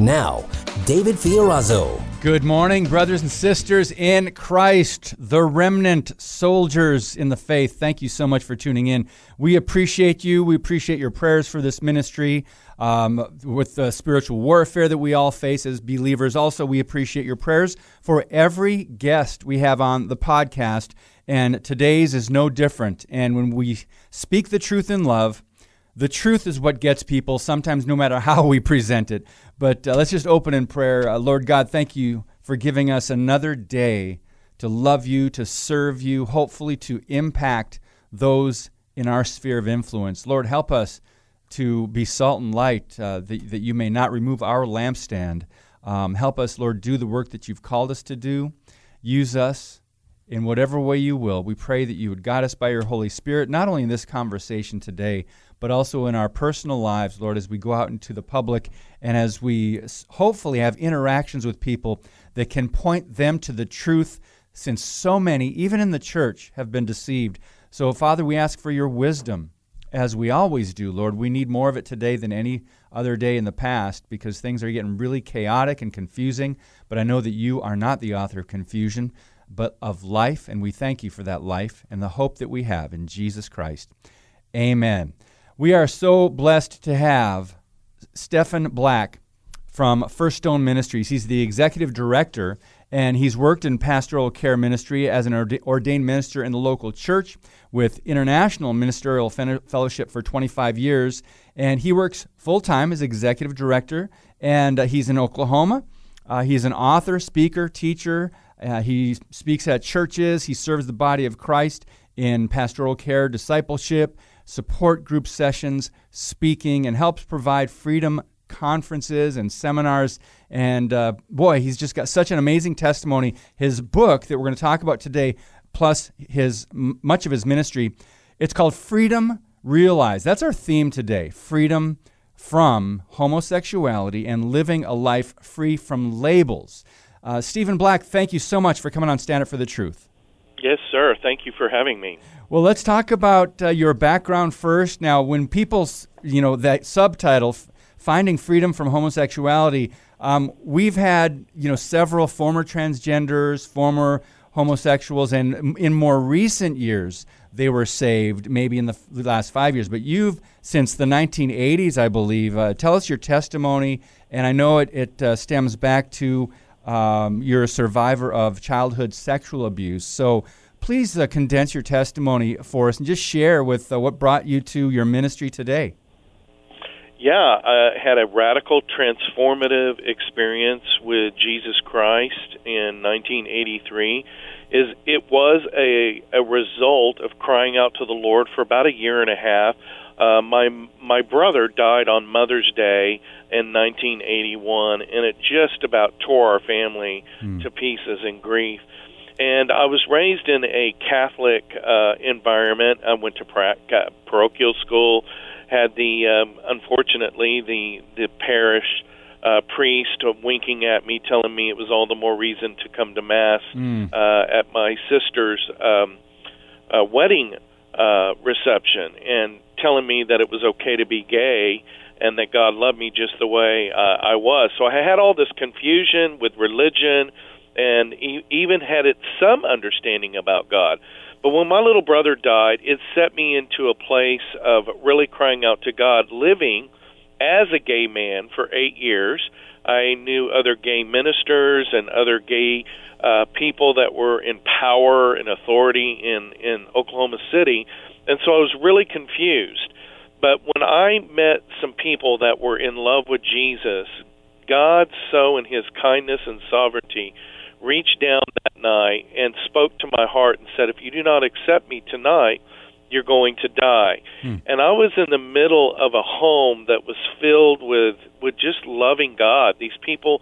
Now, David Fiorazo. Good morning, brothers and sisters in Christ, the remnant soldiers in the faith. Thank you so much for tuning in. We appreciate you. We appreciate your prayers for this ministry um, with the spiritual warfare that we all face as believers. Also, we appreciate your prayers for every guest we have on the podcast. And today's is no different. And when we speak the truth in love, the truth is what gets people, sometimes no matter how we present it. But uh, let's just open in prayer. Uh, Lord God, thank you for giving us another day to love you, to serve you, hopefully to impact those in our sphere of influence. Lord, help us to be salt and light, uh, that, that you may not remove our lampstand. Um, help us, Lord, do the work that you've called us to do. Use us in whatever way you will. We pray that you would guide us by your Holy Spirit, not only in this conversation today, but also in our personal lives, Lord, as we go out into the public and as we hopefully have interactions with people that can point them to the truth, since so many, even in the church, have been deceived. So, Father, we ask for your wisdom, as we always do, Lord. We need more of it today than any other day in the past because things are getting really chaotic and confusing. But I know that you are not the author of confusion, but of life, and we thank you for that life and the hope that we have in Jesus Christ. Amen. We are so blessed to have Stephen Black from First Stone Ministries. He's the executive director, and he's worked in pastoral care ministry as an ordained minister in the local church with International Ministerial Fellowship for 25 years. And he works full time as executive director, and uh, he's in Oklahoma. Uh, he's an author, speaker, teacher. Uh, he speaks at churches. He serves the body of Christ in pastoral care, discipleship, support group sessions, speaking, and helps provide freedom conferences and seminars. And uh, boy, he's just got such an amazing testimony. His book that we're going to talk about today, plus his much of his ministry, it's called Freedom Realized. That's our theme today freedom from homosexuality and living a life free from labels. Uh, Stephen Black, thank you so much for coming on Stand Up for the Truth. Yes, sir. Thank you for having me. Well, let's talk about uh, your background first. Now, when people, you know, that subtitle, "Finding Freedom from Homosexuality," um, we've had, you know, several former transgenders, former homosexuals, and in more recent years, they were saved. Maybe in the last five years, but you've since the 1980s, I believe. Uh, tell us your testimony, and I know it, it uh, stems back to um, you're a survivor of childhood sexual abuse. So please uh, condense your testimony for us and just share with uh, what brought you to your ministry today. Yeah, I had a radical transformative experience with Jesus Christ in 1983. Is it was a a result of crying out to the Lord for about a year and a half. Uh, my my brother died on Mother's Day in 1981, and it just about tore our family mm. to pieces in grief and I was raised in a Catholic uh, environment. I went to pra- parochial school. Had the um, unfortunately the the parish uh, priest winking at me, telling me it was all the more reason to come to mass mm. uh, at my sister's um, uh, wedding uh, reception, and telling me that it was okay to be gay and that God loved me just the way uh, I was. So I had all this confusion with religion and he even had it some understanding about God. But when my little brother died, it set me into a place of really crying out to God, living as a gay man for eight years. I knew other gay ministers and other gay uh, people that were in power and authority in in Oklahoma City, and so I was really confused. But when I met some people that were in love with Jesus, God, so in His kindness and sovereignty, reached down that night and spoke to my heart and said, If you do not accept me tonight, you're going to die. Hmm. And I was in the middle of a home that was filled with with just loving God. These people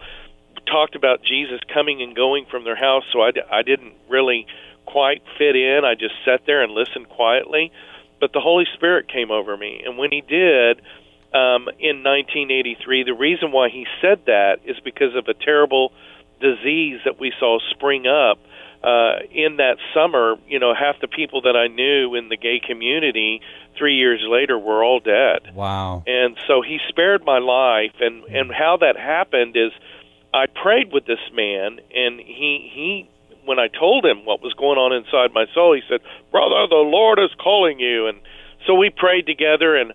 talked about Jesus coming and going from their house, so I, I didn't really quite fit in. I just sat there and listened quietly. But the Holy Spirit came over me, and when He did um, in 1983, the reason why He said that is because of a terrible disease that we saw spring up uh, in that summer, you know, half the people that I knew in the gay community three years later were all dead. Wow. And so he spared my life. And, and how that happened is I prayed with this man, and he, he, when I told him what was going on inside my soul, he said, Brother, the Lord is calling you. And so we prayed together. And,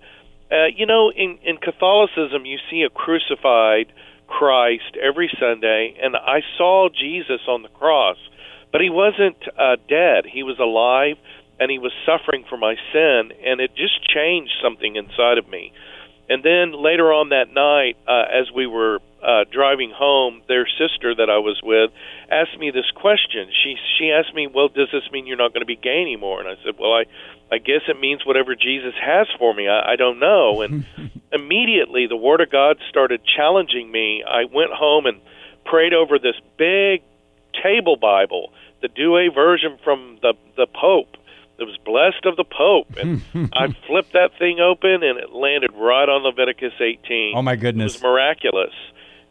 uh, you know, in, in Catholicism, you see a crucified Christ every Sunday, and I saw Jesus on the cross but he wasn't uh, dead. He was alive and he was suffering for my sin, and it just changed something inside of me. And then later on that night, uh, as we were uh, driving home, their sister that I was with asked me this question. She she asked me, "Well, does this mean you're not going to be gay anymore?" And I said, "Well, I I guess it means whatever Jesus has for me. I, I don't know." And immediately, the Word of God started challenging me. I went home and prayed over this big table Bible the Douay version from the the Pope. It was blessed of the Pope, and I flipped that thing open, and it landed right on Leviticus 18. Oh my goodness! It was miraculous,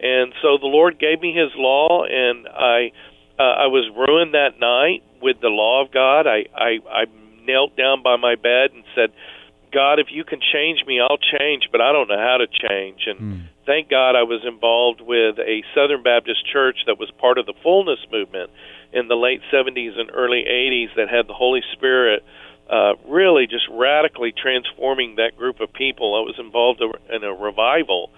and so the Lord gave me His law, and I uh, I was ruined that night with the law of God. I I, I knelt down by my bed and said, God, if you can change me, I'll change, but I don't know how to change. And mm. thank God I was involved with a Southern Baptist church that was part of the fullness movement in the late 70s and early 80s that had the Holy Spirit uh, really just radically transforming that group of people. I was involved in a revival,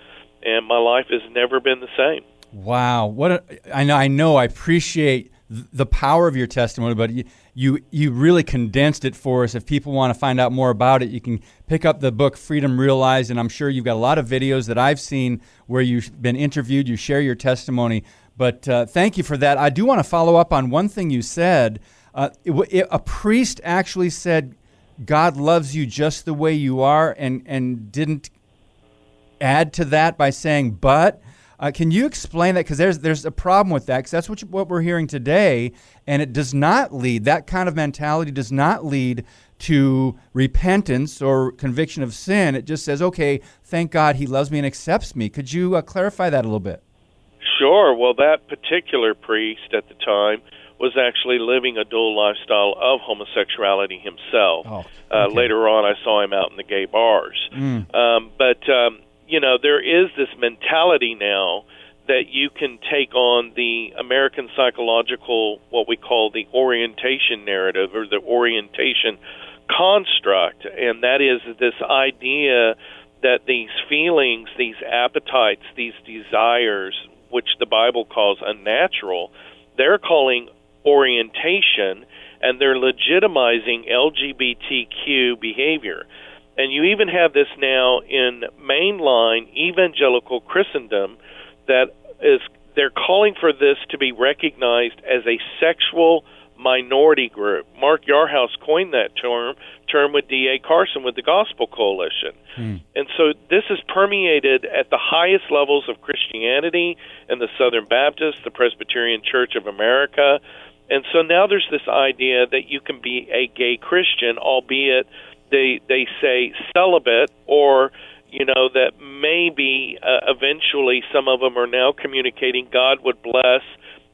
and my life has never been the same. Wow, what a, I know! I know. I appreciate the power of your testimony, but you, you you really condensed it for us. If people want to find out more about it, you can pick up the book Freedom Realized, and I'm sure you've got a lot of videos that I've seen where you've been interviewed. You share your testimony. But uh, thank you for that. I do want to follow up on one thing you said. Uh, it, it, a priest actually said, God loves you just the way you are, and, and didn't add to that by saying, but. Uh, can you explain that? Because there's there's a problem with that. Because that's what you, what we're hearing today, and it does not lead. That kind of mentality does not lead to repentance or conviction of sin. It just says, "Okay, thank God He loves me and accepts me." Could you uh, clarify that a little bit? Sure. Well, that particular priest at the time was actually living a dual lifestyle of homosexuality himself. Oh, uh, okay. uh, later on, I saw him out in the gay bars. Mm. Um, but um, you know, there is this mentality now that you can take on the American psychological, what we call the orientation narrative or the orientation construct, and that is this idea that these feelings, these appetites, these desires, which the Bible calls unnatural, they're calling orientation and they're legitimizing LGBTQ behavior. And you even have this now in mainline evangelical Christendom that is they're calling for this to be recognized as a sexual minority group. Mark Yarhouse coined that term term with D.A. Carson with the Gospel Coalition. Hmm. And so this is permeated at the highest levels of Christianity and the Southern Baptist, the Presbyterian Church of America. And so now there's this idea that you can be a gay Christian, albeit they they say celibate or you know that maybe uh, eventually some of them are now communicating God would bless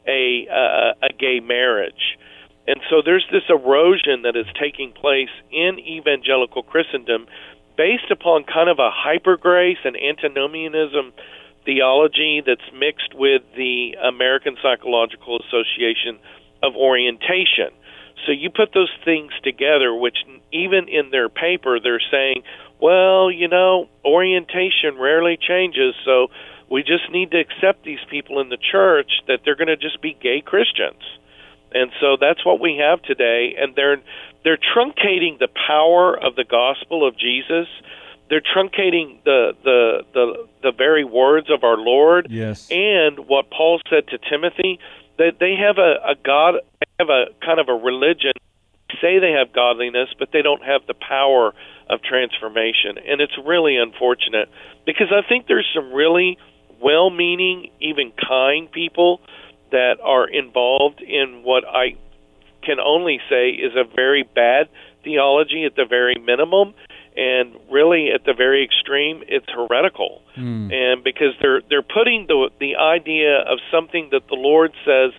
a uh, a gay marriage. And so there's this erosion that is taking place in evangelical Christendom based upon kind of a hyper grace and antinomianism theology that's mixed with the American Psychological Association of Orientation. So you put those things together, which even in their paper they're saying, well, you know, orientation rarely changes, so we just need to accept these people in the church that they're going to just be gay Christians. And so that's what we have today and they're they're truncating the power of the gospel of Jesus. They're truncating the the the the very words of our Lord yes. and what Paul said to Timothy that they have a, a God they have a kind of a religion say they have godliness, but they don't have the power of transformation. And it's really unfortunate because I think there's some really well meaning, even kind people that are involved in what I can only say is a very bad theology at the very minimum and really at the very extreme it's heretical mm. and because they're they're putting the the idea of something that the lord says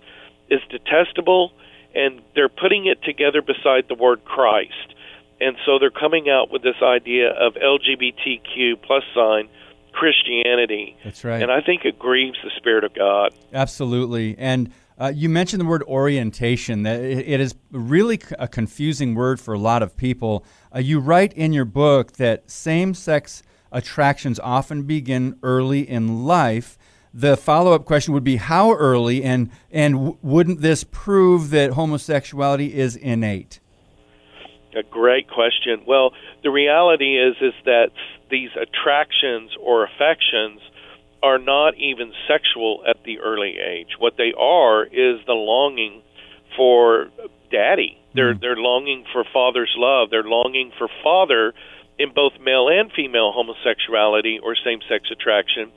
is detestable and they're putting it together beside the word christ and so they're coming out with this idea of lgbtq plus sign Christianity. That's right. And I think it grieves the Spirit of God. Absolutely. And uh, you mentioned the word orientation. That it is really a confusing word for a lot of people. Uh, you write in your book that same-sex attractions often begin early in life. The follow-up question would be how early, and and w- wouldn't this prove that homosexuality is innate? A great question. Well, the reality is is that these attractions or affections are not even sexual at the early age. What they are is the longing for daddy. They're mm. they're longing for father's love. They're longing for father in both male and female homosexuality or same-sex attraction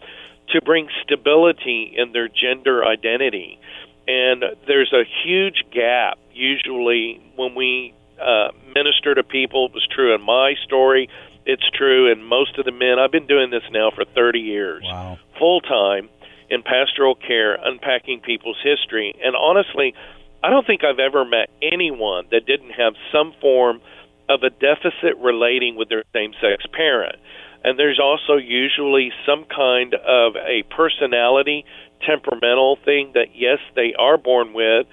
to bring stability in their gender identity. And there's a huge gap usually when we uh, minister to people. It was true in my story. It's true And most of the men. I've been doing this now for 30 years, wow. full time in pastoral care, unpacking people's history. And honestly, I don't think I've ever met anyone that didn't have some form of a deficit relating with their same sex parent. And there's also usually some kind of a personality, temperamental thing that, yes, they are born with,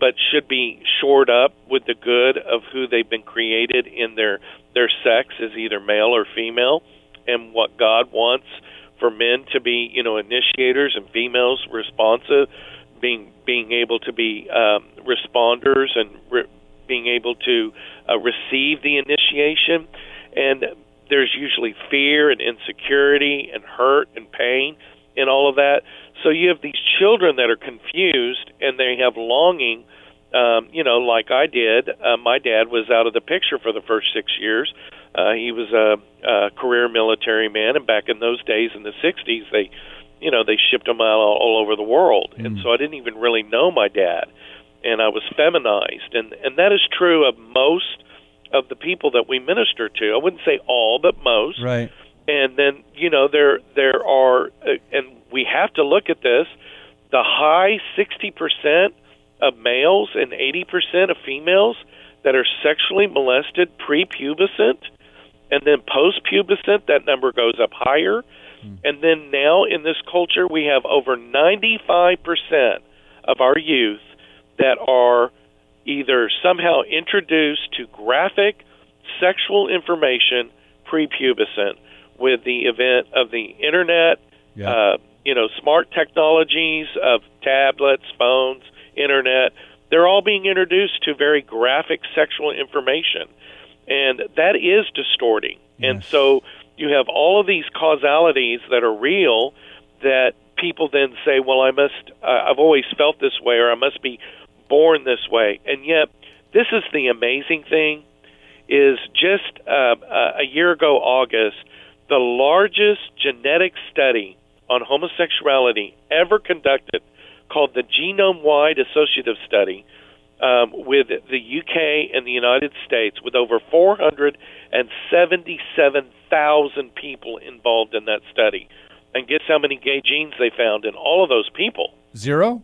but should be shored up with the good of who they've been created in their their sex as either male or female, and what God wants for men to be, you know, initiators and females responsive, being being able to be um, responders and re- being able to uh, receive the initiation, and there's usually fear and insecurity and hurt and pain in all of that. So you have these children that are confused and they have longing. Um, you know, like I did. Uh, my dad was out of the picture for the first six years. Uh, he was a, a career military man, and back in those days in the '60s, they, you know, they shipped him out all, all over the world, mm. and so I didn't even really know my dad, and I was feminized, and and that is true of most of the people that we minister to. I wouldn't say all, but most. Right. And then you know there there are, uh, and we have to look at this. The high 60% of males and 80% of females that are sexually molested prepubescent, and then postpubescent, that number goes up higher. Hmm. And then now in this culture, we have over 95% of our youth that are either somehow introduced to graphic sexual information prepubescent with the event of the internet, yeah. uh, you know, smart technologies of tablets, phones, internet, they're all being introduced to very graphic sexual information. And that is distorting. Yes. And so you have all of these causalities that are real that people then say, well, I must, uh, I've always felt this way or I must be born this way. And yet, this is the amazing thing is just uh, a year ago, August, the largest genetic study on homosexuality ever conducted called the Genome Wide Associative Study um, with the UK and the United States, with over 477,000 people involved in that study. And guess how many gay genes they found in all of those people? Zero?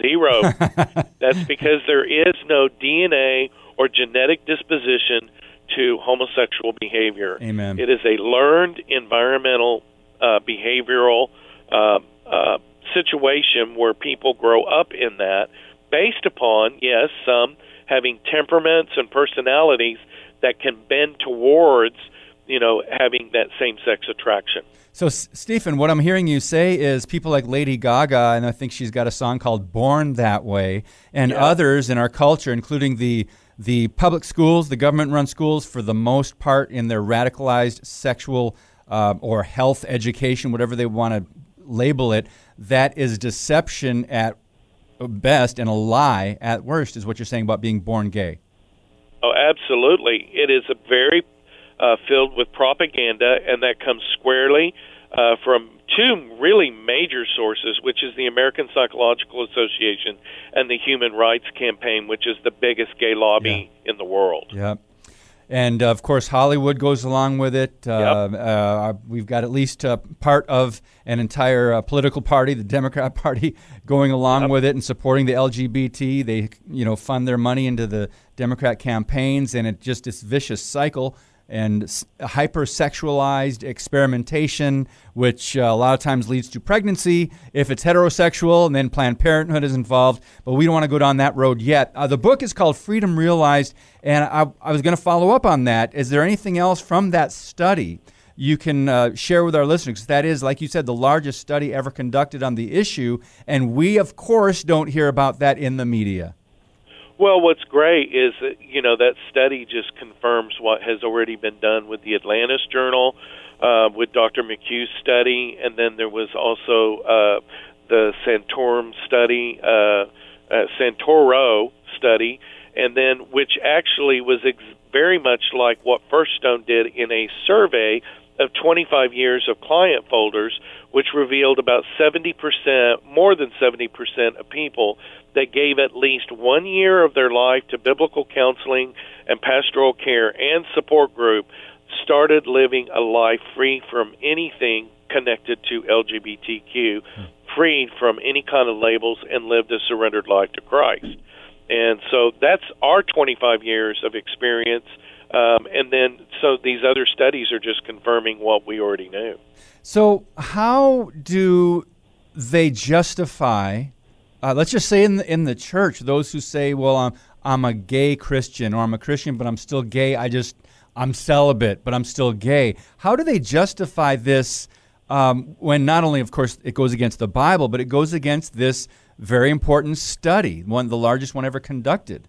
Zero. That's because there is no DNA or genetic disposition to homosexual behavior. Amen. It is a learned environmental uh, behavioral uh, uh, situation where people grow up in that, based upon yes, some having temperaments and personalities that can bend towards you know having that same sex attraction. So, Stephen, what I'm hearing you say is people like Lady Gaga, and I think she's got a song called "Born That Way," and yeah. others in our culture, including the the public schools, the government-run schools, for the most part, in their radicalized sexual uh, or health education, whatever they want to label it, that is deception at best and a lie at worst, is what you're saying about being born gay. Oh, absolutely. It is a very uh, filled with propaganda, and that comes squarely uh, from two really major sources, which is the American Psychological Association and the Human Rights Campaign, which is the biggest gay lobby yeah. in the world. Yep. And uh, of course, Hollywood goes along with it. Uh, yep. uh, we've got at least part of an entire uh, political party, the Democrat Party, going along yep. with it and supporting the LGBT. They, you know, fund their money into the Democrat campaigns, and it just this vicious cycle and hypersexualized experimentation, which uh, a lot of times leads to pregnancy if it's heterosexual, and then Planned Parenthood is involved. But we don't want to go down that road yet. Uh, the book is called Freedom Realized, and I, I was going to follow up on that. Is there anything else from that study? You can uh, share with our listeners. That is, like you said, the largest study ever conducted on the issue, and we, of course, don't hear about that in the media. Well, what's great is that you know that study just confirms what has already been done with the Atlantis Journal, uh, with Dr. McHugh's study, and then there was also uh, the Santorum study, uh, uh, Santero study, and then which actually was ex- very much like what First Stone did in a survey of 25 years of client folders, which revealed about 70%, more than 70% of people that gave at least one year of their life to biblical counseling and pastoral care and support group started living a life free from anything connected to LGBTQ, freed from any kind of labels, and lived a surrendered life to Christ. And so that's our 25 years of experience. Um, and then, so these other studies are just confirming what we already knew. So, how do they justify uh, let's just say in the, in the church, those who say, "Well, I'm I'm a gay Christian, or I'm a Christian, but I'm still gay. I just I'm celibate, but I'm still gay." How do they justify this um, when not only, of course, it goes against the Bible, but it goes against this very important study, one the largest one ever conducted?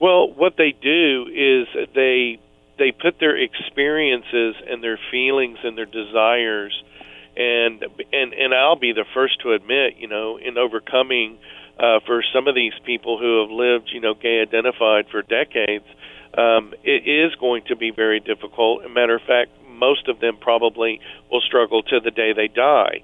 Well, what they do is they they put their experiences and their feelings and their desires and and and I'll be the first to admit, you know, in overcoming uh, for some of these people who have lived, you know, gay identified for decades, um, it is going to be very difficult. As a matter of fact, most of them probably will struggle to the day they die.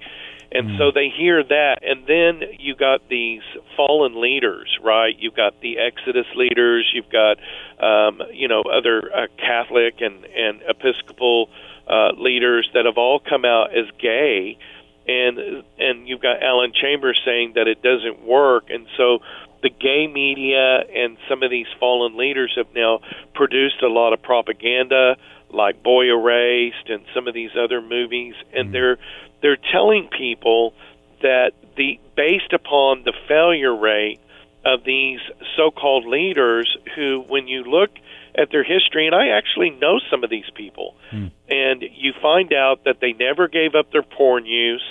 And mm. so they hear that, and then you got these fallen leaders, right? You've got the Exodus leaders, you've got, um, you know, other uh, Catholic and and Episcopal uh, leaders that have all come out as gay, and and you've got Alan Chambers saying that it doesn't work, and so the gay media and some of these fallen leaders have now produced a lot of propaganda, like Boy Erased and some of these other movies, and mm-hmm. they're they're telling people that the based upon the failure rate of these so-called leaders who when you look at their history, and I actually know some of these people. Hmm. And you find out that they never gave up their porn use,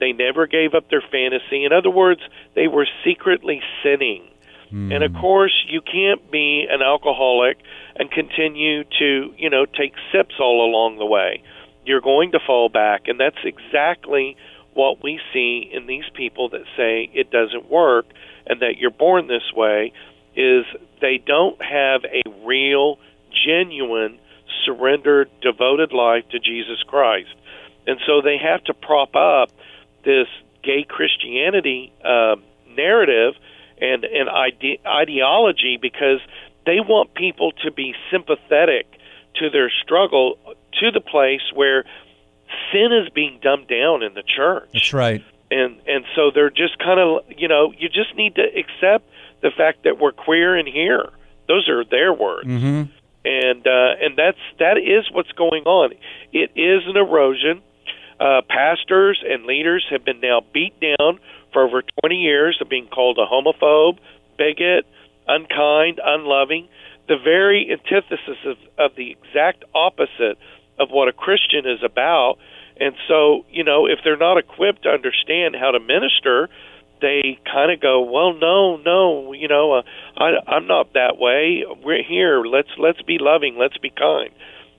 they never gave up their fantasy. In other words, they were secretly sinning. Hmm. And of course, you can't be an alcoholic and continue to, you know, take sips all along the way. You're going to fall back, and that's exactly what we see in these people that say it doesn't work and that you're born this way is they don't have a real, genuine, surrendered, devoted life to Jesus Christ. And so they have to prop up this gay Christianity uh, narrative and, and ide- ideology because they want people to be sympathetic to their struggle to the place where sin is being dumbed down in the church. That's right. And and so they're just kind of you know you just need to accept the fact that we're queer in here. Those are their words. Mm-hmm. And uh, and that's that is what's going on. It is an erosion. Uh, pastors and leaders have been now beat down for over 20 years of being called a homophobe, bigot, unkind, unloving, the very antithesis of, of the exact opposite of what a Christian is about. And so, you know, if they're not equipped to understand how to minister, they kind of go, well, no, no, you know, uh, I, I'm not that way. We're here. Let's let's be loving. Let's be kind.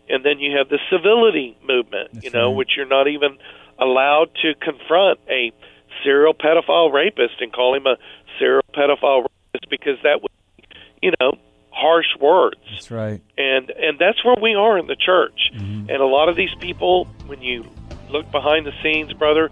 And then you have the civility movement, That's you know, right. which you're not even allowed to confront a serial pedophile rapist and call him a serial pedophile rapist because that would, you know, harsh words. That's right. And and that's where we are in the church. Mm-hmm. And a lot of these people, when you look behind the scenes, brother,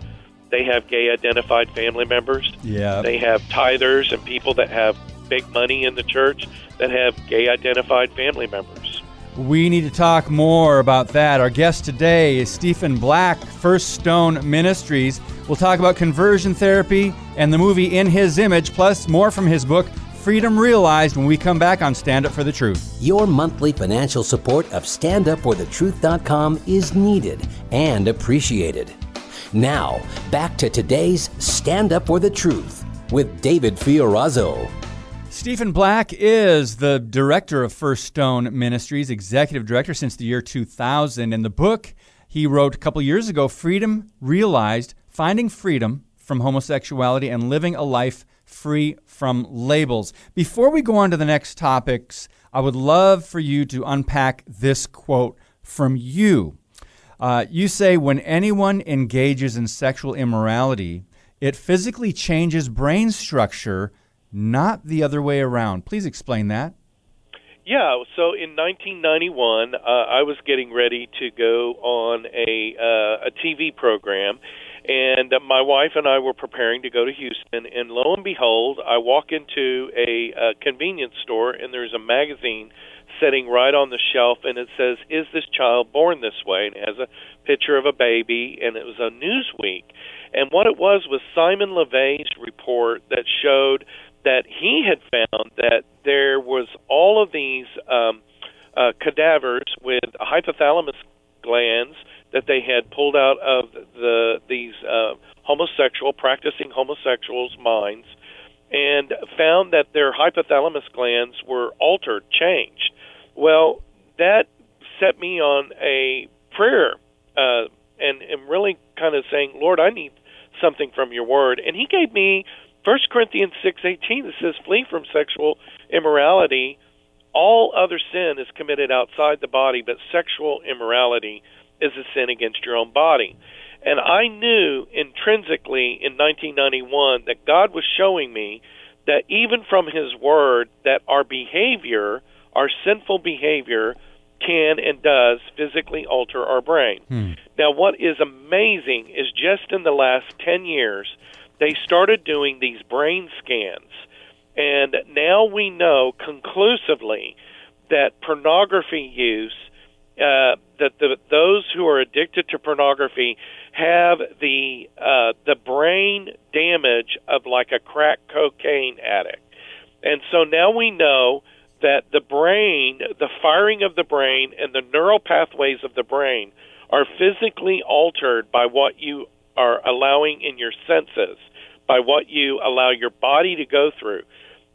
they have gay identified family members. Yeah. They have tithers and people that have big money in the church that have gay identified family members. We need to talk more about that. Our guest today is Stephen Black, First Stone Ministries. We'll talk about conversion therapy and the movie In His Image, plus more from his book, Freedom Realized, when we come back on Stand Up for the Truth. Your monthly financial support of StandUpForTheTruth.com is needed and appreciated. Now, back to today's Stand Up for the Truth with David Fiorazo. Stephen Black is the director of First Stone Ministries, executive director since the year 2000. And the book he wrote a couple years ago, Freedom Realized Finding Freedom from Homosexuality and Living a Life Free from Labels. Before we go on to the next topics, I would love for you to unpack this quote from you. Uh, you say, when anyone engages in sexual immorality, it physically changes brain structure, not the other way around. Please explain that. Yeah, so in 1991, uh, I was getting ready to go on a uh, a TV program, and uh, my wife and I were preparing to go to Houston. And lo and behold, I walk into a, a convenience store, and there's a magazine sitting right on the shelf, and it says, "Is this child born this way?" And it has a picture of a baby, and it was a Newsweek. And what it was was Simon LeVay's report that showed that he had found that there was all of these um, uh, cadavers with hypothalamus glands that they had pulled out of the these uh, homosexual practicing homosexuals' minds, and found that their hypothalamus glands were altered, changed. Well, that set me on a prayer, uh, and am really kind of saying, Lord, I need something from Your Word, and He gave me First Corinthians six eighteen that says, "Flee from sexual immorality." All other sin is committed outside the body, but sexual immorality is a sin against your own body. And I knew intrinsically in 1991 that God was showing me that even from His Word, that our behavior, our sinful behavior, can and does physically alter our brain. Hmm. Now, what is amazing is just in the last 10 years, they started doing these brain scans. And now we know conclusively that pornography use, uh, that the, those who are addicted to pornography have the uh, the brain damage of like a crack cocaine addict. And so now we know that the brain, the firing of the brain, and the neural pathways of the brain are physically altered by what you are allowing in your senses, by what you allow your body to go through.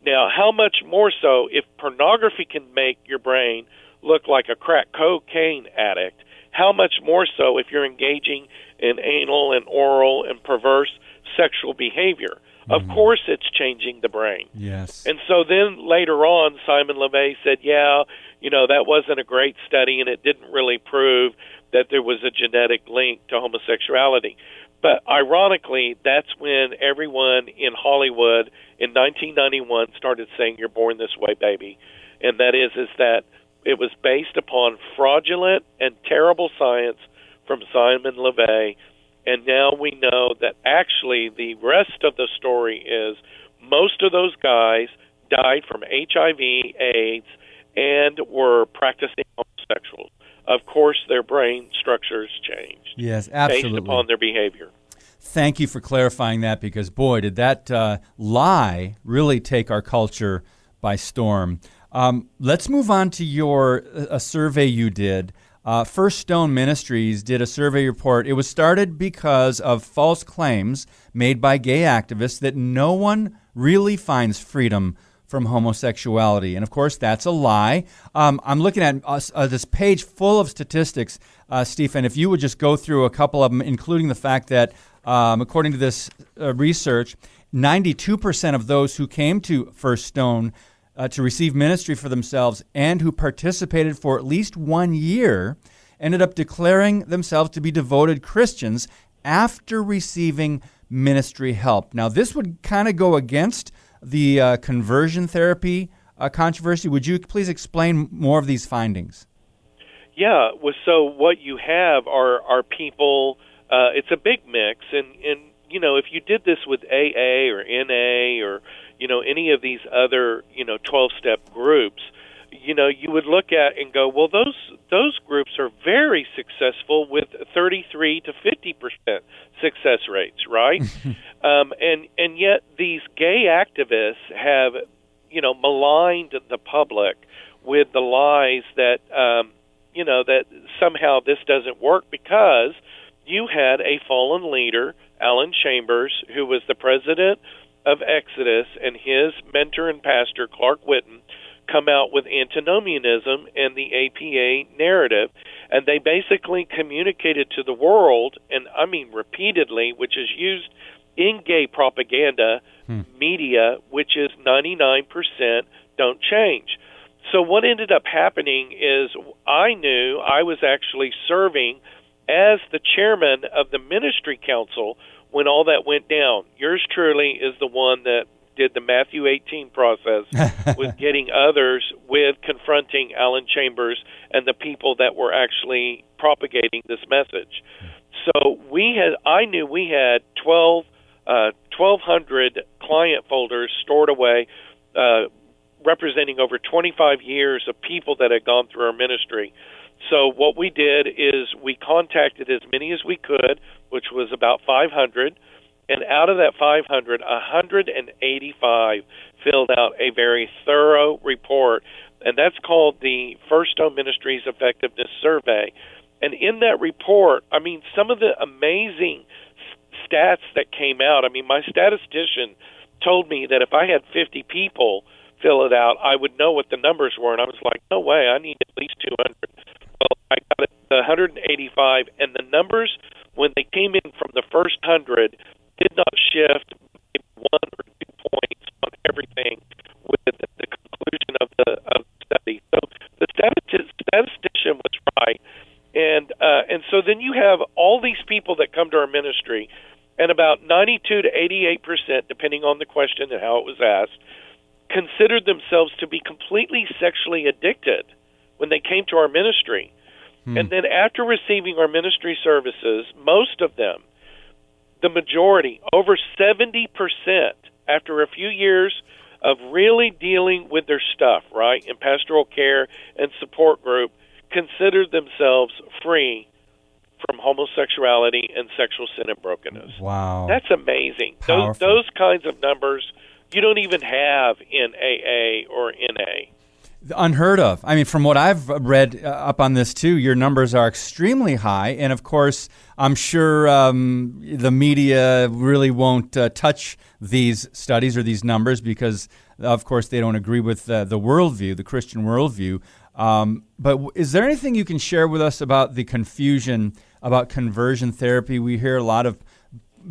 Now, how much more so if pornography can make your brain look like a crack cocaine addict? How much more so if you're engaging in anal and oral and perverse sexual behavior? Of mm-hmm. course, it's changing the brain. Yes. And so then later on, Simon LeVay said, yeah, you know, that wasn't a great study and it didn't really prove that there was a genetic link to homosexuality. But ironically, that's when everyone in Hollywood in 1991 started saying, you're born this way, baby. And that is, is that it was based upon fraudulent and terrible science from Simon LeVay and now we know that actually the rest of the story is most of those guys died from HIV, AIDS, and were practicing homosexuals. Of course, their brain structures changed Yes, absolutely. based upon their behavior. Thank you for clarifying that because, boy, did that uh, lie really take our culture by storm. Um, let's move on to your a survey you did. Uh, First Stone Ministries did a survey report. It was started because of false claims made by gay activists that no one really finds freedom from homosexuality. And of course, that's a lie. Um, I'm looking at uh, uh, this page full of statistics, uh, Stephen. If you would just go through a couple of them, including the fact that, um, according to this uh, research, 92% of those who came to First Stone uh, to receive ministry for themselves and who participated for at least one year ended up declaring themselves to be devoted Christians after receiving ministry help. Now, this would kind of go against the uh, conversion therapy uh, controversy. Would you please explain more of these findings? Yeah, well, so what you have are are people Uh, it's a big mix, and and you know if you did this with AA or NA or you know any of these other you know 12 step groups, you know you would look at and go, well those those groups are very successful with 33 to 50 percent success rates, right? um, and and yet these gay activists have you know maligned the public with the lies that um, you know that somehow this doesn't work because you had a fallen leader, Alan Chambers, who was the president of Exodus, and his mentor and pastor, Clark Whitten, come out with antinomianism and the APA narrative. And they basically communicated to the world, and I mean repeatedly, which is used in gay propaganda hmm. media, which is 99% don't change. So what ended up happening is I knew I was actually serving as the chairman of the ministry council when all that went down. Yours truly is the one that did the Matthew 18 process with getting others with confronting Alan Chambers and the people that were actually propagating this message. So we had I knew we had 12 uh, 1200 client folders stored away uh, representing over 25 years of people that had gone through our ministry. So what we did is we contacted as many as we could, which was about 500, and out of that 500, 185 filled out a very thorough report, and that's called the First Stone Ministries Effectiveness Survey. And in that report, I mean, some of the amazing stats that came out. I mean, my statistician told me that if I had 50 people fill it out, I would know what the numbers were. And I was like, no way, I need at least 200. Well, I got it, the 185, and the numbers came in from the first hundred did not shift one or two points on everything with the, the conclusion of the of study. So the statistician was right, and uh, and so then you have all these people that come to our ministry, and about 92 to 88 percent, depending on the question and how it was asked, considered themselves to be completely sexually addicted when they came to our ministry. Hmm. And then after receiving our ministry services, most of them, the majority, over 70%, after a few years of really dealing with their stuff, right, in pastoral care and support group, considered themselves free from homosexuality and sexual sin and brokenness. Wow. That's amazing. Those those kinds of numbers you don't even have in AA or NA. Unheard of. I mean, from what I've read uh, up on this too, your numbers are extremely high, and of course, I'm sure um, the media really won't uh, touch these studies or these numbers because, of course, they don't agree with uh, the worldview, the Christian worldview. Um, but is there anything you can share with us about the confusion about conversion therapy? We hear a lot of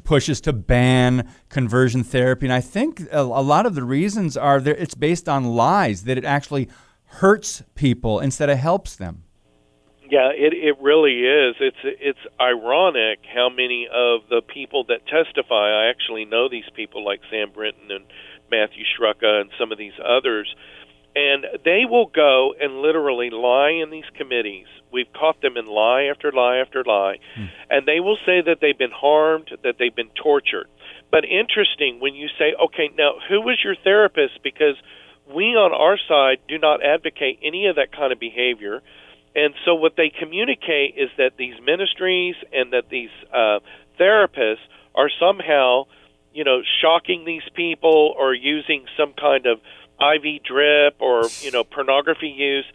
pushes to ban conversion therapy. And I think a, a lot of the reasons are that it's based on lies, that it actually hurts people instead of helps them. Yeah, it it really is. It's it's ironic how many of the people that testify. I actually know these people like Sam Brinton and Matthew Shruka and some of these others, and they will go and literally lie in these committees We've caught them in lie after lie after lie. Hmm. And they will say that they've been harmed, that they've been tortured. But interesting when you say, okay, now who was your therapist? Because we on our side do not advocate any of that kind of behavior. And so what they communicate is that these ministries and that these uh, therapists are somehow, you know, shocking these people or using some kind of IV drip or, you know, pornography use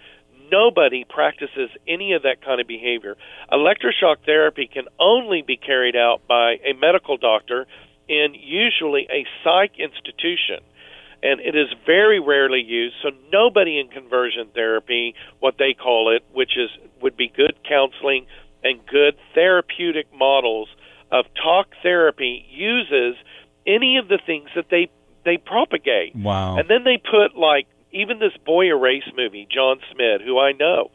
nobody practices any of that kind of behavior. Electroshock therapy can only be carried out by a medical doctor in usually a psych institution. And it is very rarely used, so nobody in conversion therapy, what they call it, which is would be good counseling and good therapeutic models of talk therapy, uses any of the things that they they propagate. Wow. And then they put like even this Boy Erase movie, John Smid, who I know,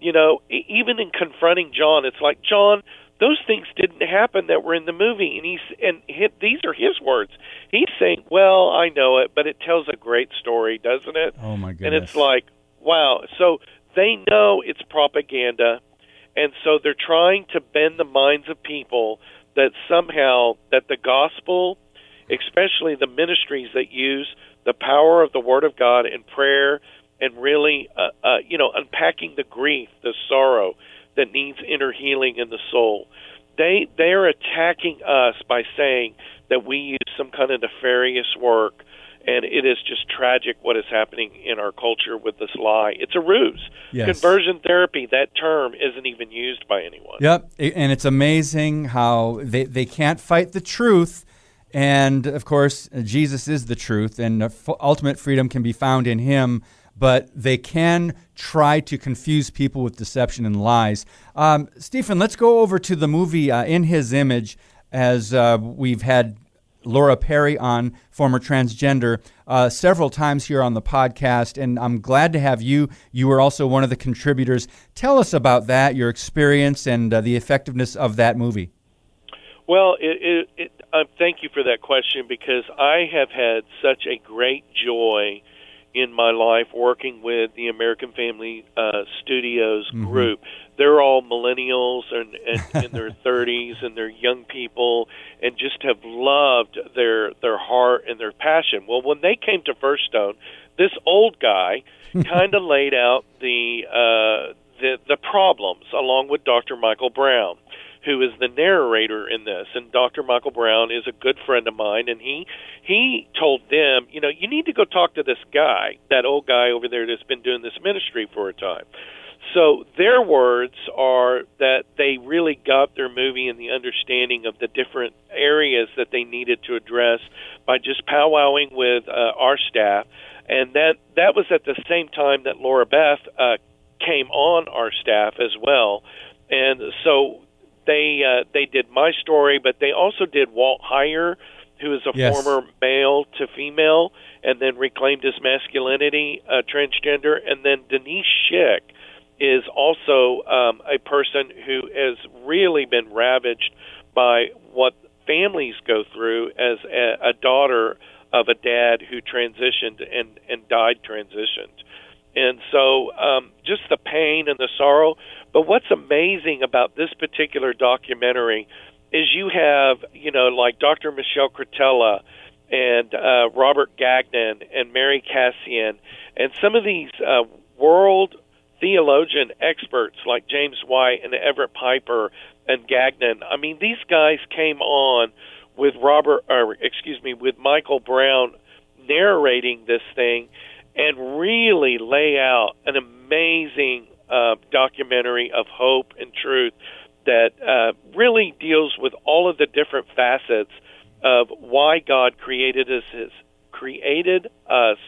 you know, even in confronting John, it's like John, those things didn't happen that were in the movie, and he's and hit, these are his words. He's saying, "Well, I know it, but it tells a great story, doesn't it?" Oh my goodness! And it's like, wow. So they know it's propaganda, and so they're trying to bend the minds of people that somehow that the gospel, especially the ministries that use the power of the Word of God in prayer and really, uh, uh, you know, unpacking the grief, the sorrow that needs inner healing in the soul. They they are attacking us by saying that we use some kind of nefarious work, and it is just tragic what is happening in our culture with this lie. It's a ruse. Yes. Conversion therapy, that term isn't even used by anyone. Yep, and it's amazing how they they can't fight the truth. And of course, Jesus is the truth, and ultimate freedom can be found in Him but they can try to confuse people with deception and lies. Um, Stephen, let's go over to the movie uh, In His Image, as uh, we've had Laura Perry on, former transgender, uh, several times here on the podcast, and I'm glad to have you. You were also one of the contributors. Tell us about that, your experience, and uh, the effectiveness of that movie. Well, it, it, it, uh, thank you for that question because I have had such a great joy in my life working with the American Family uh, Studios mm-hmm. group. They're all millennials and, and in their 30s, and they're young people, and just have loved their their heart and their passion. Well, when they came to First Stone, this old guy kind of laid out the uh, the the problems along with Dr. Michael Brown who is the narrator in this and Dr. Michael Brown is a good friend of mine and he he told them, you know, you need to go talk to this guy, that old guy over there that's been doing this ministry for a time. So their words are that they really got their movie and the understanding of the different areas that they needed to address by just powwowing with uh, our staff, and that that was at the same time that Laura Beth uh, came on our staff as well, and so they uh, they did my story, but they also did Walt Heyer, who is a yes. former male to female, and then reclaimed his masculinity, uh, transgender, and then Denise Shick is also um, a person who has really been ravaged by what families go through as a, a daughter of a dad who transitioned and and died transitioned. And so, um, just the pain and the sorrow, but what's amazing about this particular documentary is you have, you know, like Dr. Michelle Cretella and uh, Robert Gagnon and Mary Kassian and some of these uh, world theologian experts like James White and Everett Piper and Gagnon. I mean, these guys came on with Robert, or excuse me, with Michael Brown narrating this thing and really lay out an amazing uh, documentary of hope and truth that uh, really deals with all of the different facets of why God created us, his, created us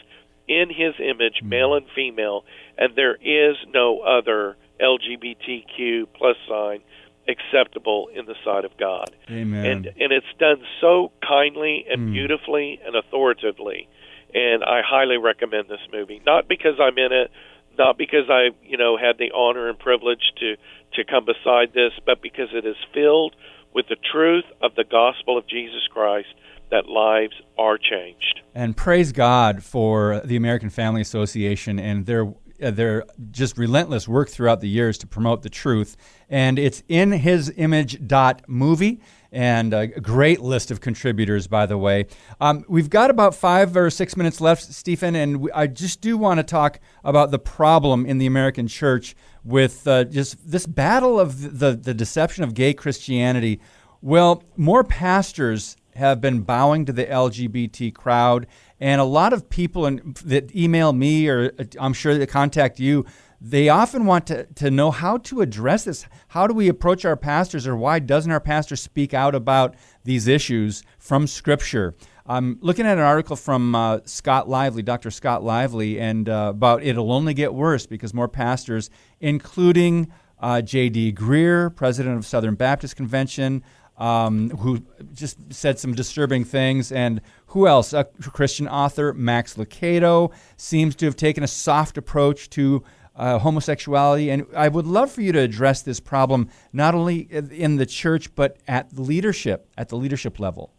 in His image, mm-hmm. male and female, and there is no other LGBTQ plus sign acceptable in the sight of God. Amen. And and it's done so kindly and mm. beautifully and authoritatively. And I highly recommend this movie. Not because I'm in it, not because I, you know, had the honor and privilege to to come beside this, but because it is filled with the truth of the gospel of Jesus Christ that lives are changed. And praise God for the American Family Association and their uh, their just relentless work throughout the years to promote the truth. And it's in his image dot movie and a great list of contributors, by the way. Um, we've got about five or six minutes left, Stephen, and I just do want to talk about the problem in the American church with uh, just this battle of the, the deception of gay Christianity. Well, more pastors have been bowing to the LGBT crowd, and a lot of people in, that email me or uh, I'm sure they contact you they often want to, to know how to address this. How do we approach our pastors, or why doesn't our pastor speak out about these issues from Scripture? I'm looking at an article from uh, Scott Lively, Dr. Scott Lively, and uh, about it'll only get worse because more pastors, including uh, J.D. Greear, president of Southern Baptist Convention, um, who just said some disturbing things, and who else? A Christian author, Max Lucado, seems to have taken a soft approach to uh, homosexuality. And I would love for you to address this problem not only in the church but at the leadership, at the leadership level.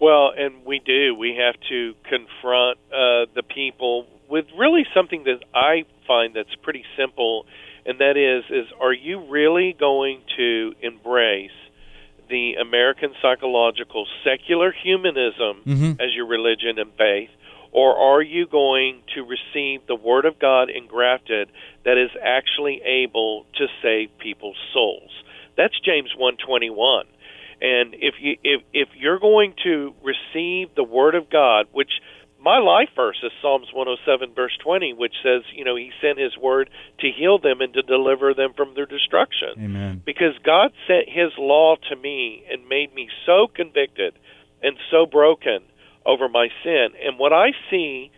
Well, and we do. We have to confront uh, the people with really something that I find that's pretty simple and that is is are you really going to embrace the American psychological secular humanism Mm-hmm. as your religion and faith, or are you going to receive the Word of God engrafted that is actually able to save people's souls? That's James one twenty one. And if you if if you're going to receive the Word of God, which my life verse is Psalms 107 verse 20, which says, you know, He sent His word to heal them and to deliver them from their destruction Amen. because God sent His law to me and made me so convicted and so broken over my sin. And what I see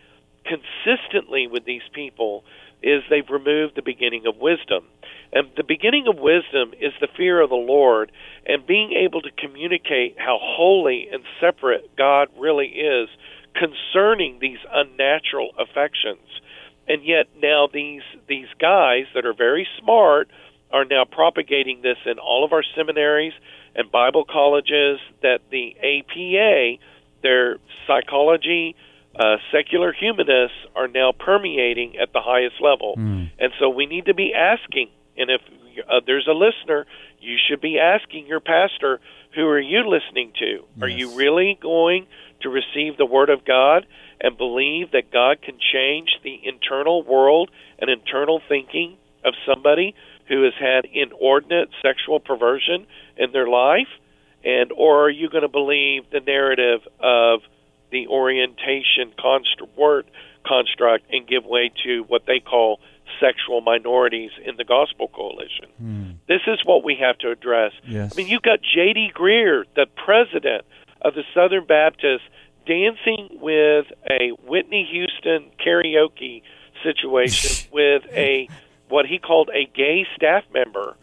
consistently with these people is they've removed the beginning of wisdom. And the beginning of wisdom is the fear of the Lord and being able to communicate how holy and separate God really is concerning these unnatural affections. And yet now these these guys that are very smart are now propagating this in all of our seminaries and Bible colleges that the APA, their psychology, uh, secular humanists are now permeating at the highest level. And so we need to be asking, and if uh, there's a listener, you should be asking your pastor, who are you listening to? Are you really going to receive the Word of God and believe that God can change the internal world and internal thinking of somebody who has had inordinate sexual perversion in their life? And or are you going to believe the narrative of the orientation construct, word construct and give way to what they call sexual minorities in the Gospel Coalition? Hmm. This is what we have to address. Yes. I mean, you've got J.D. Greear, the president of the Southern Baptists, dancing with a Whitney Houston karaoke situation with a what he called a gay staff member.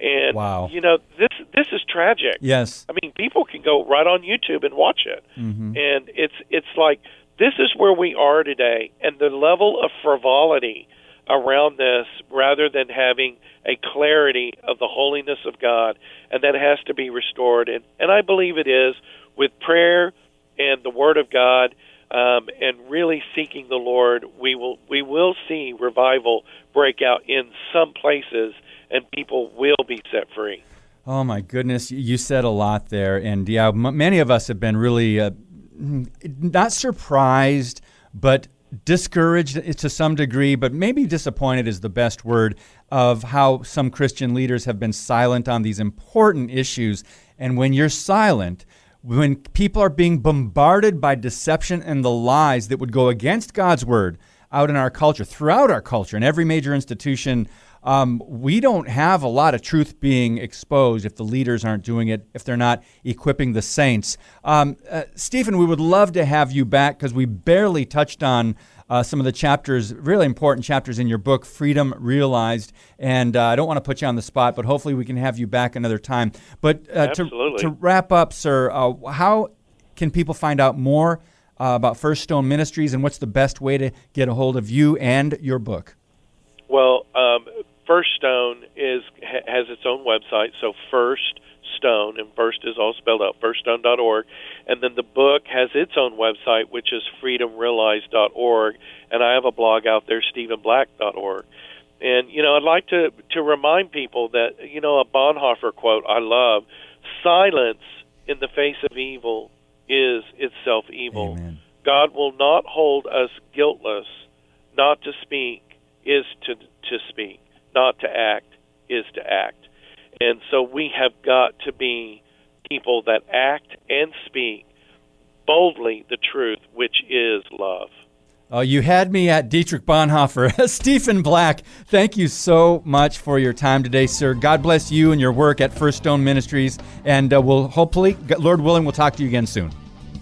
And Wow. you know, this this is tragic. Yes. I mean, people can go right on YouTube and watch it, mm-hmm. and it's it's like this is where we are today, and the level of frivolity around this, rather than having a clarity of the holiness of God, and that has to be restored, and and I believe it is with prayer and the Word of God. Um, and really seeking the Lord, we will we will see revival break out in some places, and people will be set free. Oh my goodness, you said a lot there, and yeah, m- many of us have been really uh, not surprised, but discouraged to some degree, but maybe disappointed is the best word of how some Christian leaders have been silent on these important issues. And when you're silent, when people are being bombarded by deception and the lies that would go against God's word out in our culture, throughout our culture, in every major institution, um, we don't have a lot of truth being exposed if the leaders aren't doing it, if they're not equipping the saints. Um, uh, Stephen, we would love to have you back because we barely touched on uh, some of the chapters, really important chapters in your book, Freedom Realized. And uh, I don't want to put you on the spot, but hopefully we can have you back another time. But uh, to, to wrap up, sir, uh, how can people find out more uh, about First Stone Ministries and what's the best way to get a hold of you and your book? Well, um, First Stone is ha- has its own website, so First Stone, and First is all spelled out, firststone.org. And then the book has its own website, which is freedomrealized.org. And I have a blog out there, stephenblack.org. And, you know, I'd like to, to remind people that, you know, a Bonhoeffer quote I love silence in the face of evil is itself evil. Amen. God will not hold us guiltless. Not to speak is to to speak. Not to act is to act. And so we have got to be people that act and speak boldly the truth, which is love. Oh, you had me at Dietrich Bonhoeffer. Stephen Black, thank you so much for your time today, sir. God bless you and your work at First Stone Ministries. And uh, we'll hopefully, Lord willing, we'll talk to you again soon.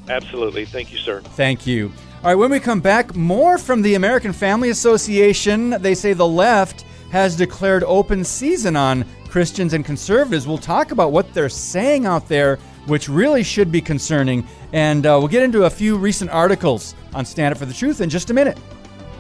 Absolutely. Thank you, sir. Thank you. All right, when we come back, more from the American Family Association. They say the left has declared open season on Christians and conservatives. We'll talk about what they're saying out there, which really should be concerning. And uh, we'll get into a few recent articles on Stand Up for the Truth in just a minute.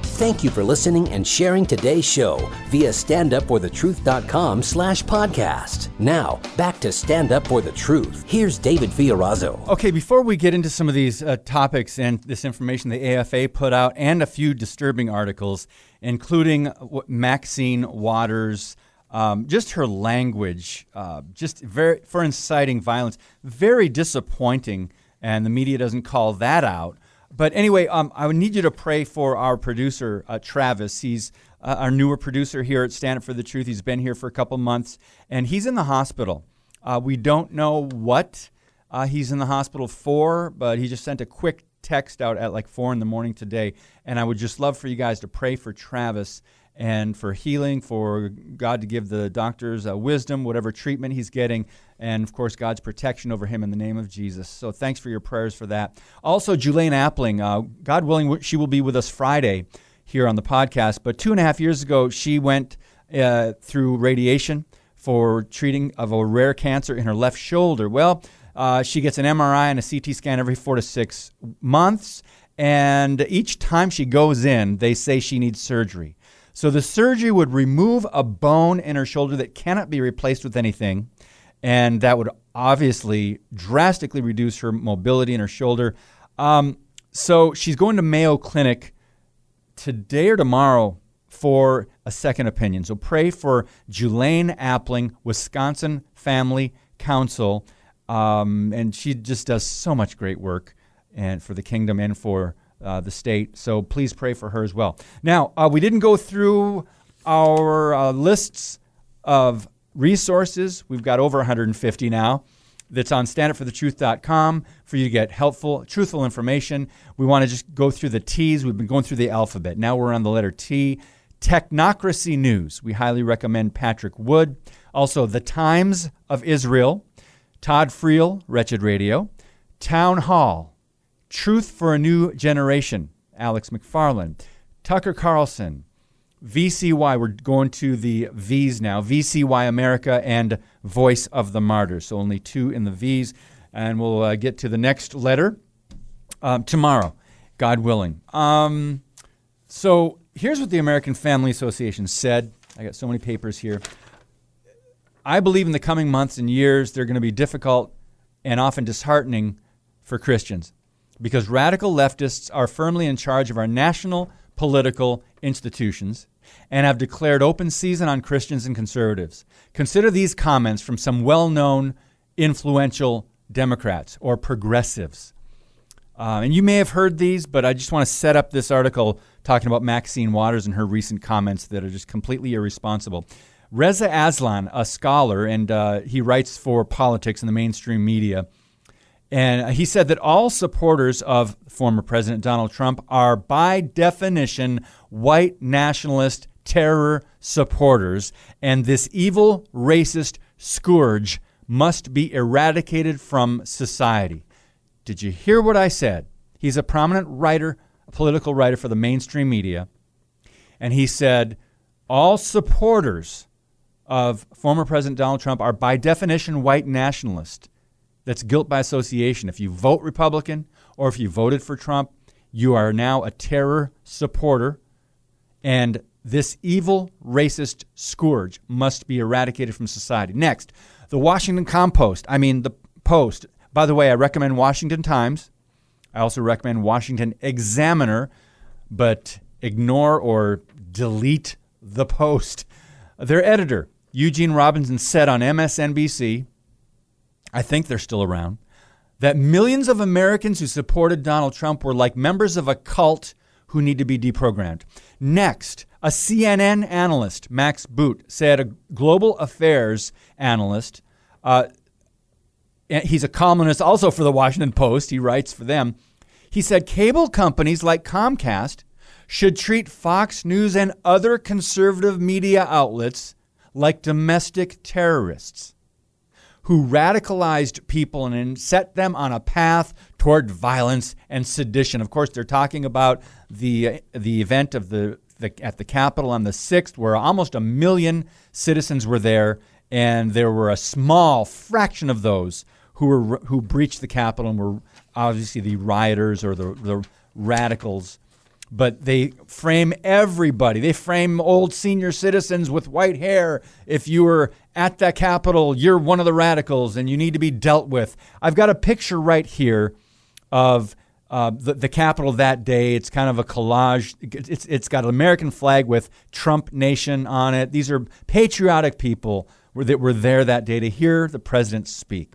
Thank you for listening and sharing today's show via standupforthetruth.com slash podcast. Now, back to Stand Up For The Truth. Here's David Fiorazo. Okay, before we get into some of these uh, topics and this information the AFA put out and a few disturbing articles, including Maxine Waters, um, just her language, uh, just very for inciting violence, very disappointing, and the media doesn't call that out. But anyway, um, I would need you to pray for our producer, uh, Travis. He's uh, our newer producer here at Stand Up for the Truth. He's been here for a couple months, and he's in the hospital. Uh, we don't know what uh, he's in the hospital for, but he just sent a quick text out at like four in the morning today. And I would just love for you guys to pray for Travis and for healing, for God to give the doctors uh, wisdom, whatever treatment he's getting, and of course, God's protection over him in the name of Jesus. So thanks for your prayers for that. Also, Julaine Appling, uh, God willing, she will be with us Friday here on the podcast. But two and a half years ago, she went uh, through radiation for treating of a rare cancer in her left shoulder. Well, uh, she gets an MRI and a CT scan every four to six months. And each time she goes in, they say she needs surgery. So the surgery would remove a bone in her shoulder that cannot be replaced with anything, and that would obviously drastically reduce her mobility in her shoulder. Um, so she's going to Mayo Clinic today or tomorrow for a second opinion. So pray for Julaine Appling, Wisconsin Family Council, um, and she just does so much great work and for the kingdom and for uh, the state. So please pray for her as well. Now, uh, we didn't go through our uh, lists of resources. We've got over 150 now. That's on standupforthetruth.com for you to get helpful, truthful information. We want to just go through the T's. We've been going through the alphabet. Now we're on the letter T. Technocracy News. We highly recommend Patrick Wood. Also, The Times of Israel. Todd Friel, Wretched Radio. Town Hall, Truth for a New Generation, Alex McFarland, Tucker Carlson, VCY, we're going to the V's now, VCY America and Voice of the Martyrs. So only two in the V's. And we'll uh, get to the next letter um, tomorrow, God willing. Um, so here's what the American Family Association said. I got so many papers here. I believe in the coming months and years, they're going to be difficult and often disheartening for Christians because radical leftists are firmly in charge of our national political institutions and have declared open season on Christians and conservatives. Consider these comments from some well known, influential Democrats or progressives. Uh, and you may have heard these, but I just want to set up this article talking about Maxine Waters and her recent comments that are just completely irresponsible. Reza Aslan, a scholar, and uh, he writes for politics in the mainstream media, and he said that all supporters of former President Donald Trump are, by definition, white nationalist terror supporters, and this evil, racist scourge must be eradicated from society. Did you hear what I said? He's a prominent writer, a political writer for the mainstream media, and he said all supporters of former President Donald Trump are, by definition, white nationalists that's guilt by association. If you vote Republican or if you voted for Trump, you are now a terror supporter, and this evil, racist scourge must be eradicated from society. Next, the Washington Compost. I mean, the Post. By the way, I recommend Washington Times. I also recommend Washington Examiner, but ignore or delete the Post. Their editor, Eugene Robinson, said on MSNBC I think they're still around, that millions of Americans who supported Donald Trump were like members of a cult who need to be deprogrammed. Next, a CNN analyst, Max Boot, said a global affairs analyst, uh, he's a columnist also for the Washington Post, he writes for them. He said cable companies like Comcast should treat Fox News and other conservative media outlets like domestic terrorists who radicalized people and set them on a path toward violence and sedition. Of course, they're talking about the the event of the, the at the Capitol on the sixth, where almost a million citizens were there, and there were a small fraction of those who were who breached the Capitol and were obviously the rioters or the, the radicals. But they frame everybody. They frame old senior citizens with white hair. If you were at the Capitol, you're one of the radicals and you need to be dealt with. I've got a picture right here of uh, the, the Capitol that day. It's kind of a collage. It's, it's got an American flag with Trump Nation on it. These are patriotic people that were there that day to hear the president speak.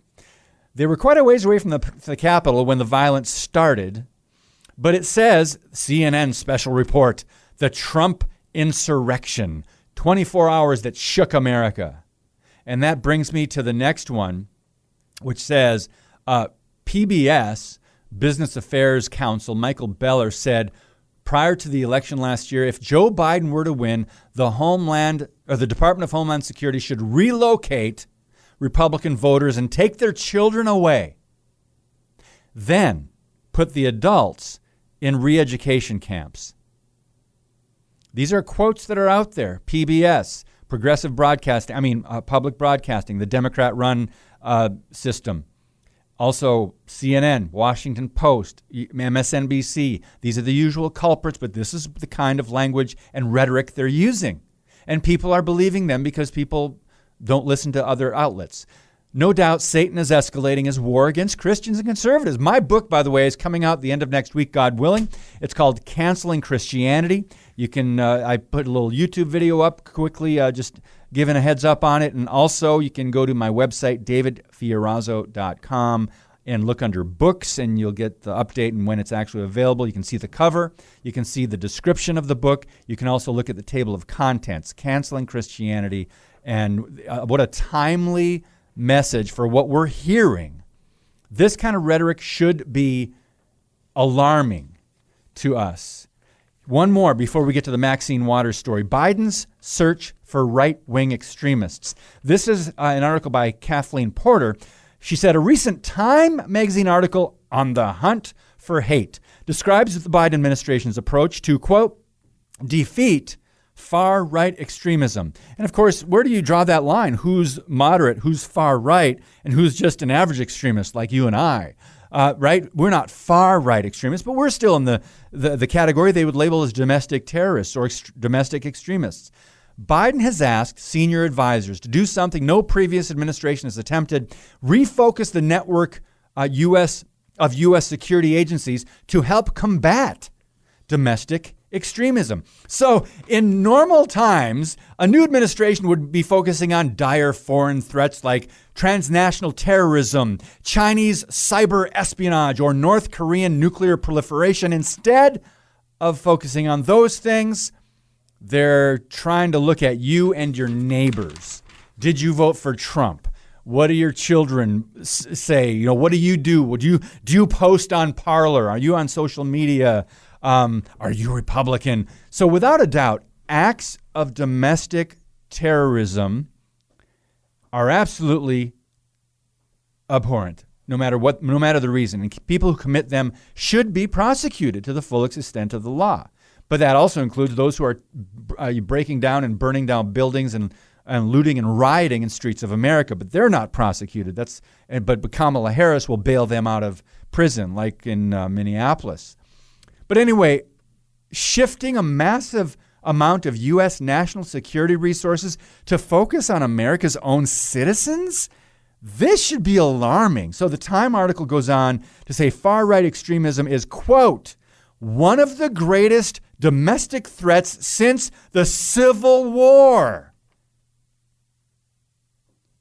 They were quite a ways away from the, the Capitol when the violence started but it says CNN special report the Trump insurrection 24 hours that shook America. And that brings me to the next one, which says uh, PBS Business Affairs Counsel Michael Beller said prior to the election last year if Joe Biden were to win, the Homeland or the Department of Homeland Security should relocate Republican voters and take their children away. Then put the adults in re education camps. These are quotes that are out there. PBS, Progressive Broadcasting, I mean, uh, public broadcasting, the Democrat run uh, system. Also, CNN, Washington Post, MSNBC. These are the usual culprits, but this is the kind of language and rhetoric they're using. And people are believing them because people don't listen to other outlets. No doubt Satan is escalating his war against Christians and conservatives. My book, by the way, is coming out the end of next week, God willing. It's called Canceling Christianity. You can, uh, I put a little YouTube video up quickly, uh, just giving a heads up on it. And also, you can go to my website, davidfiorazo.com, and look under books, and you'll get the update and when it's actually available. You can see the cover, you can see the description of the book. You can also look at the table of contents, Canceling Christianity. And uh, what a timely message for what we're hearing, this kind of rhetoric should be alarming to us. One more before we get to the Maxine Waters story Biden's search for right wing extremists. This is uh, an article by Kathleen Porter. She said a recent Time magazine article on the hunt for hate describes the Biden administration's approach to, quote, defeat far right extremism. And of course, where do you draw that line? Who's moderate, who's far right, and who's just an average extremist like you and I? Uh, right? We're not far right extremists, but we're still in the, the, the category they would label as domestic terrorists or domestic extremists. Biden has asked senior advisors to do something no previous administration has attempted refocus the network uh, US, of U.S. security agencies to help combat domestic extremism. So, in normal times, a new administration would be focusing on dire foreign threats like transnational terrorism, Chinese cyber espionage, or North Korean nuclear proliferation. Instead of focusing on those things, they're trying to look at you and your neighbors. Did you vote for Trump? What do your children say? You know, what do you do? Would you do you post on Parler? Are you on social media? Um, are you Republican? So, without a doubt, acts of domestic terrorism are absolutely abhorrent, no matter what, no matter the reason. And people who commit them should be prosecuted to the full extent of the law. But that also includes those who are uh, breaking down and burning down buildings and and looting and rioting in streets of America, but they're not prosecuted. That's but Kamala Harris will bail them out of prison, like in uh, Minneapolis. But anyway, shifting a massive amount of U.S. national security resources to focus on America's own citizens? This should be alarming. So the Time article goes on to say far right extremism is, quote, one of the greatest domestic threats since the Civil War.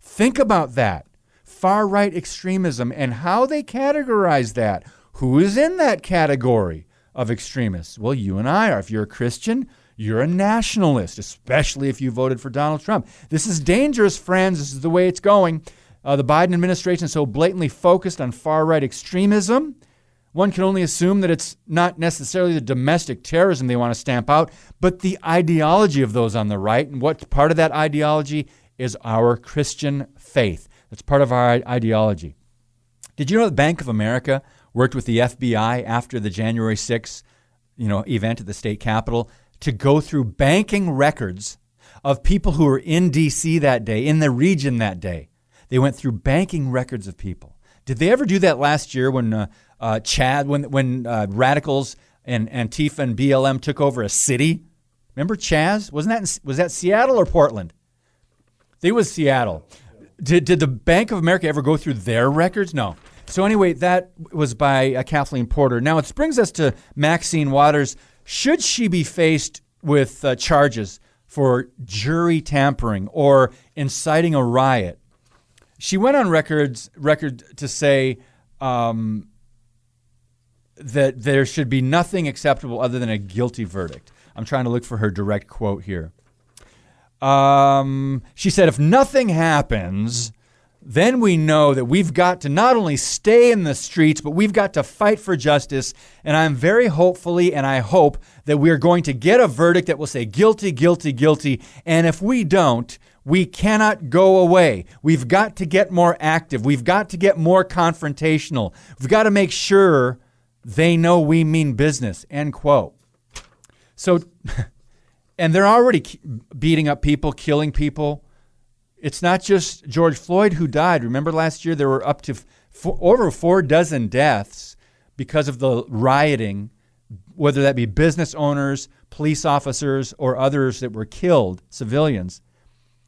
Think about that. Far right extremism and how they categorize that. Who is in that category? Of extremists? Well, you and I are. If you're a Christian, you're a nationalist, especially if you voted for Donald Trump. This is dangerous, friends. This is the way it's going. Uh, the Biden administration is so blatantly focused on far right extremism. One can only assume that it's not necessarily the domestic terrorism they want to stamp out, but the ideology of those on the right. And what part of that ideology is our Christian faith? That's part of our ideology. Did you know that Bank of America worked with the FBI after the January 6th, you know, event at the state capitol to go through banking records of people who were in D.C. that day, in the region that day. They went through banking records of people. Did they ever do that last year when uh, uh, Chad, when when uh, radicals and Antifa and BLM took over a city. Remember Chaz? Wasn't that in, was that Seattle or Portland? It was Seattle. Did, did the Bank of America ever go through their records? No. So anyway, that was by uh, Kathleen Porter. Now it brings us to Maxine Waters. Should she be faced with uh, charges for jury tampering or inciting a riot? She went on records record to say um, that there should be nothing acceptable other than a guilty verdict. I'm trying to look for her direct quote here. Um, she said, if nothing happens, then we know that we've got to not only stay in the streets, but we've got to fight for justice. And I'm very hopefully, and I hope that we are going to get a verdict that will say guilty, guilty, guilty. And if we don't, we cannot go away. We've got to get more active. We've got to get more confrontational. We've got to make sure they know we mean business. End quote. So, and they're already beating up people, killing people. It's not just George Floyd who died. Remember last year there were up to four, over four dozen deaths because of the rioting, whether that be business owners, police officers, or others that were killed, civilians,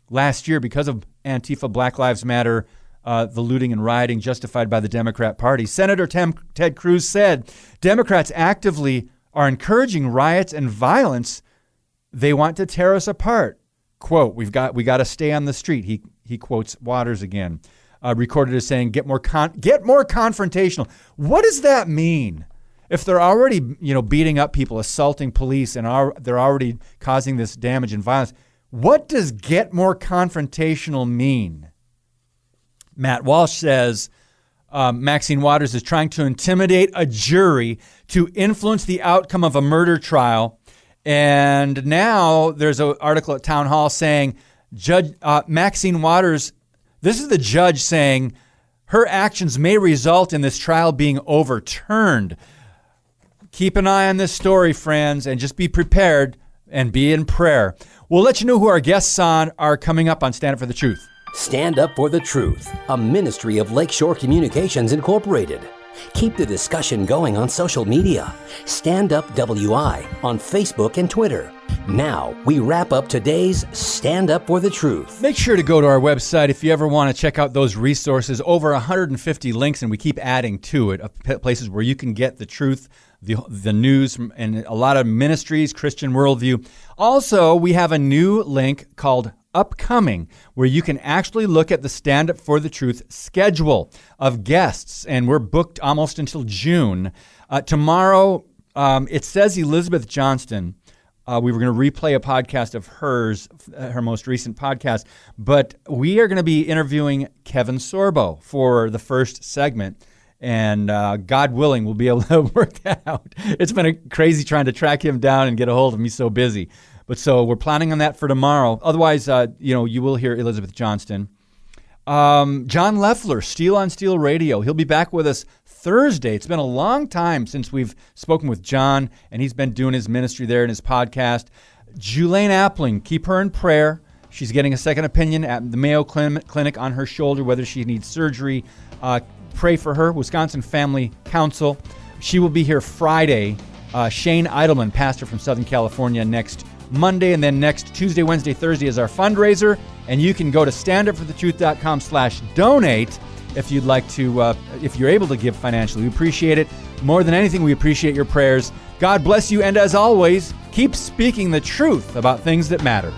last year because of Antifa, Black Lives Matter, uh, the looting and rioting justified by the Democrat Party. Senator Tem- Ted Cruz said Democrats actively are encouraging riots and violence. They want to tear us apart. Quote, we've got, we got to stay on the street. He, he quotes Waters again, uh, recorded as saying, get more, con- get more confrontational. What does that mean? If they're already, you know, beating up people, assaulting police, and are, they're already causing this damage and violence, what does get more confrontational mean? Matt Walsh says um, Maxine Waters is trying to intimidate a jury to influence the outcome of a murder trial and now there's an article at Town Hall saying Judge uh, Maxine Waters, this is the judge saying her actions may result in this trial being overturned. Keep an eye on this story, friends, and just be prepared and be in prayer. We'll let you know who our guests on are coming up on Stand Up for the Truth. Stand Up for the Truth, a ministry of Lakeshore Communications Incorporated. Keep the discussion going on social media. Stand Up WI on Facebook and Twitter. Now, we wrap up today's Stand Up for the Truth. Make sure to go to our website if you ever want to check out those resources. Over 150 links, and we keep adding to it uh, of places where you can get the truth, the, the news, and a lot of ministries, Christian worldview. Also, we have a new link called upcoming, where you can actually look at the Stand Up for the Truth schedule of guests, and we're booked almost until June. Uh, tomorrow, um, it says Elizabeth Johnston. Uh, we were going to replay a podcast of hers, uh, her most recent podcast, but we are going to be interviewing Kevin Sorbo for the first segment. And uh, God willing, we'll be able to work that out. It's been a crazy trying to track him down and get a hold of him. He's so busy. But so we're planning on that for tomorrow. Otherwise, uh, you know, you will hear Elizabeth Johnston. Um, John Leffler, Steel on Steel Radio. He'll be back with us Thursday. It's been a long time since we've spoken with John, and he's been doing his ministry there in his podcast. Julaine Appling, keep her in prayer. She's getting a second opinion at the Mayo Clinic on her shoulder, whether she needs surgery. Uh, pray for her. Wisconsin Family Council. She will be here Friday. Uh, Shane Idleman, pastor from Southern California, next Monday, and then next Tuesday, Wednesday, Thursday is our fundraiser. And you can go to standupforthetruth.com slash donate if you'd like to, uh, if you're able to give financially. We appreciate it. More than anything, we appreciate your prayers. God bless you, and as always, keep speaking the truth about things that matter.